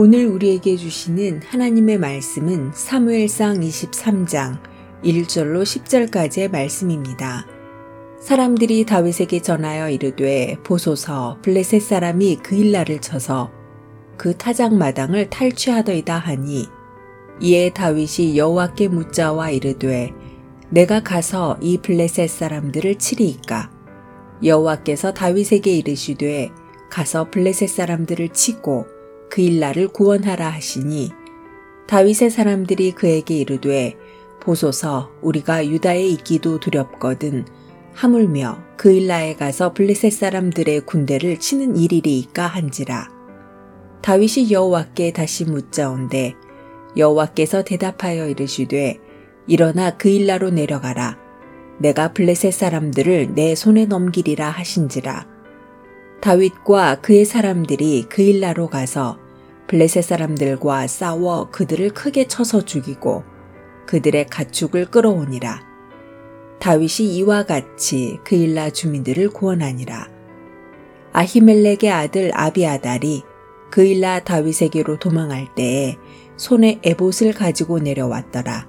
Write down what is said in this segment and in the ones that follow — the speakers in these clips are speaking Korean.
오늘 우리에게 주시는 하나님의 말씀은 사무엘상 23장 1절로 10절까지의 말씀입니다. 사람들이 다윗에게 전하여 이르되 보소서 블레셋 사람이 그 일라를 쳐서 그 타작 마당을 탈취하더이다 하니 이에 다윗이 여호와께 묻자와 이르되 내가 가서 이 블레셋 사람들을 치리이까 여호와께서 다윗에게 이르시되 가서 블레셋 사람들을 치고 그 일라를 구원하라 하시니 다윗의 사람들이 그에게 이르되 보소서 우리가 유다에 있기도 두렵거든 하물며 그 일라에 가서 블레셋 사람들의 군대를 치는 일이리이까 한지라. 다윗이 여호와께 다시 묻자온데 여호와께서 대답하여 이르시되 일어나 그 일라로 내려가라. 내가 블레셋 사람들을 내 손에 넘기리라 하신지라 다윗과 그의 사람들이 그 일라로 가서 블레셋 사람들과 싸워 그들을 크게 쳐서 죽이고 그들의 가축을 끌어오니라. 다윗이 이와 같이 그 일라 주민들을 구원하니라. 아히멜렉의 아들 아비아달이 그 일라 다윗에게로 도망할 때에 손에 에봇을 가지고 내려왔더라.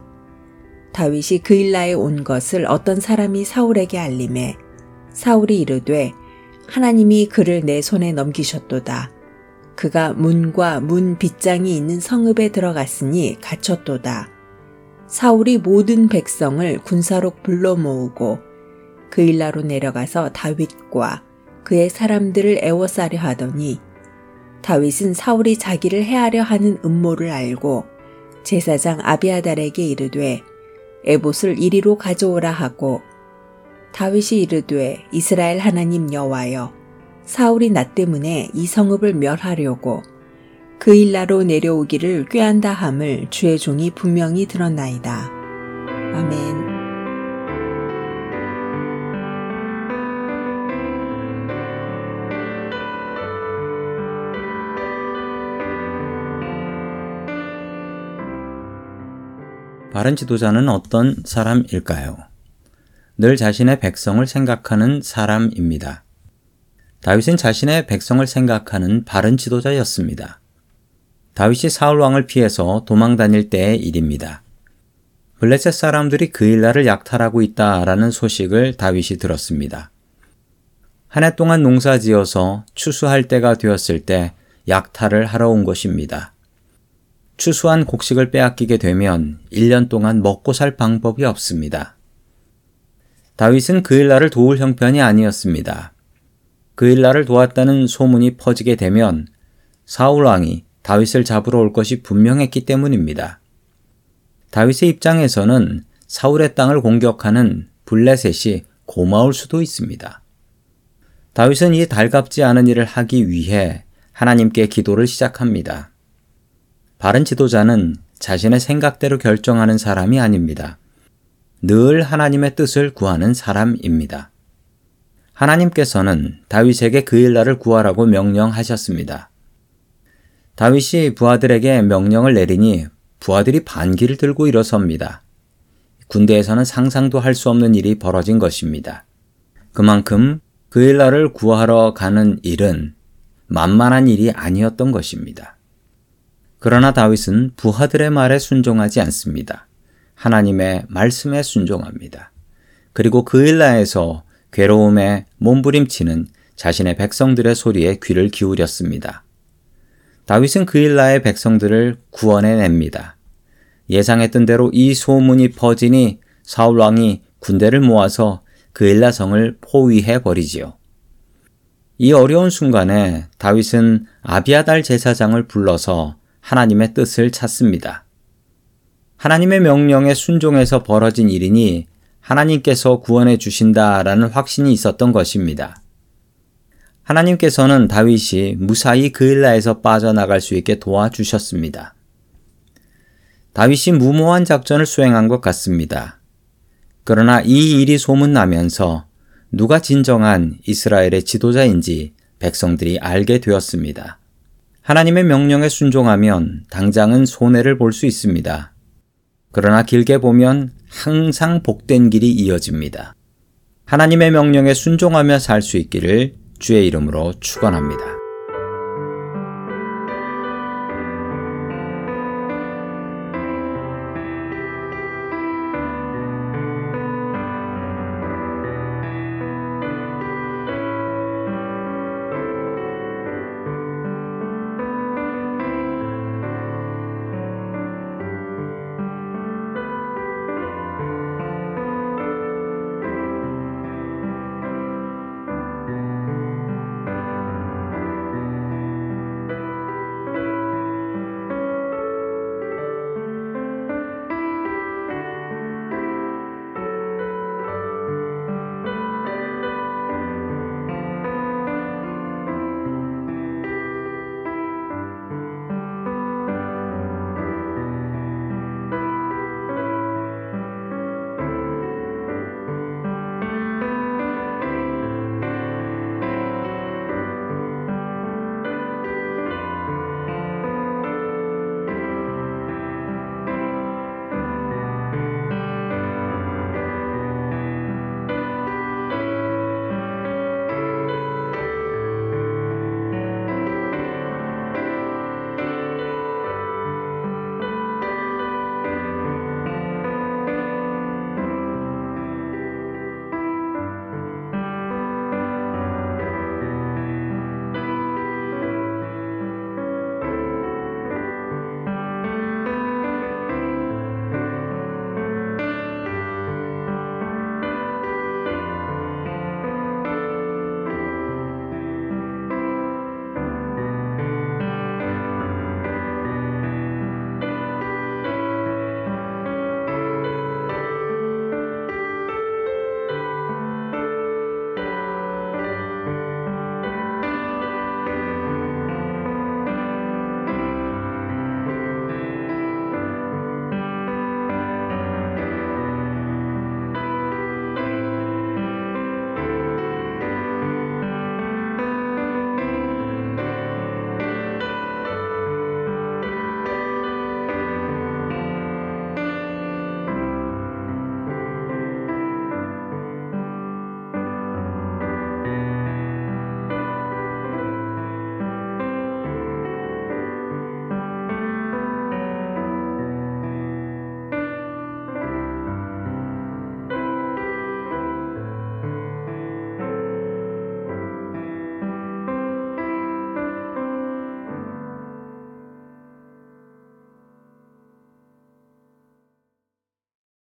다윗이 그 일라에 온 것을 어떤 사람이 사울에게 알림해 사울이 이르되 하나님이 그를 내 손에 넘기셨도다. 그가 문과 문 빗장이 있는 성읍에 들어갔으니 갇혔도다. 사울이 모든 백성을 군사로 불러 모으고 그 일라로 내려가서 다윗과 그의 사람들을 애워싸려 하더니 다윗은 사울이 자기를 해하려 하는 음모를 알고 제사장 아비아달에게 이르되 에봇을 이리로 가져오라 하고 다윗이 이르되 이스라엘 하나님 여호와여 사울이 나 때문에 이 성읍을 멸하려고 그 일라로 내려오기를 꾀한다 함을 주의 종이 분명히 들었나이다. 아멘. 바른 지도자는 어떤 사람일까요? 늘 자신의 백성을 생각하는 사람입니다. 다윗은 자신의 백성을 생각하는 바른 지도자였습니다. 다윗이 사울 왕을 피해서 도망 다닐 때의 일입니다. 블레셋 사람들이 그 일날을 약탈하고 있다라는 소식을 다윗이 들었습니다. 한 해 동안 농사 지어서 추수할 때가 되었을 때 약탈을 하러 온 것입니다. 추수한 곡식을 빼앗기게 되면 1년 동안 먹고 살 방법이 없습니다. 다윗은 그 일날을 도울 형편이 아니었습니다. 그 일날을 도왔다는 소문이 퍼지게 되면 사울 왕이 다윗을 잡으러 올 것이 분명했기 때문입니다. 다윗의 입장에서는 사울의 땅을 공격하는 블레셋이 고마울 수도 있습니다. 다윗은 이 달갑지 않은 일을 하기 위해 하나님께 기도를 시작합니다. 바른 지도자는 자신의 생각대로 결정하는 사람이 아닙니다. 늘 하나님의 뜻을 구하는 사람입니다. 하나님께서는 다윗에게 그 일날을 구하라고 명령하셨습니다. 다윗이 부하들에게 명령을 내리니 부하들이 반기를 들고 일어섭니다. 군대에서는 상상도 할 수 없는 일이 벌어진 것입니다. 그만큼 그 일날을 구하러 가는 일은 만만한 일이 아니었던 것입니다. 그러나 다윗은 부하들의 말에 순종하지 않습니다. 하나님의 말씀에 순종합니다. 그리고 그 일라에서 괴로움에 몸부림치는 자신의 백성들의 소리에 귀를 기울였습니다. 다윗은 그 일라의 백성들을 구원해 냅니다. 예상했던 대로 이 소문이 퍼지니 사울 왕이 군대를 모아서 그 일라 성을 포위해 버리지요. 이 어려운 순간에 다윗은 아비아달 제사장을 불러서 하나님의 뜻을 찾습니다. 하나님의 명령에 순종해서 벌어진 일이니 하나님께서 구원해 주신다라는 확신이 있었던 것입니다. 하나님께서는 다윗이 무사히 그 일라에서 빠져나갈 수 있게 도와주셨습니다. 다윗이 무모한 작전을 수행한 것 같습니다. 그러나 이 일이 소문나면서 누가 진정한 이스라엘의 지도자인지 백성들이 알게 되었습니다. 하나님의 명령에 순종하면 당장은 손해를 볼 수 있습니다. 그러나 길게 보면 항상 복된 길이 이어집니다. 하나님의 명령에 순종하며 살 수 있기를 주의 이름으로 축원합니다.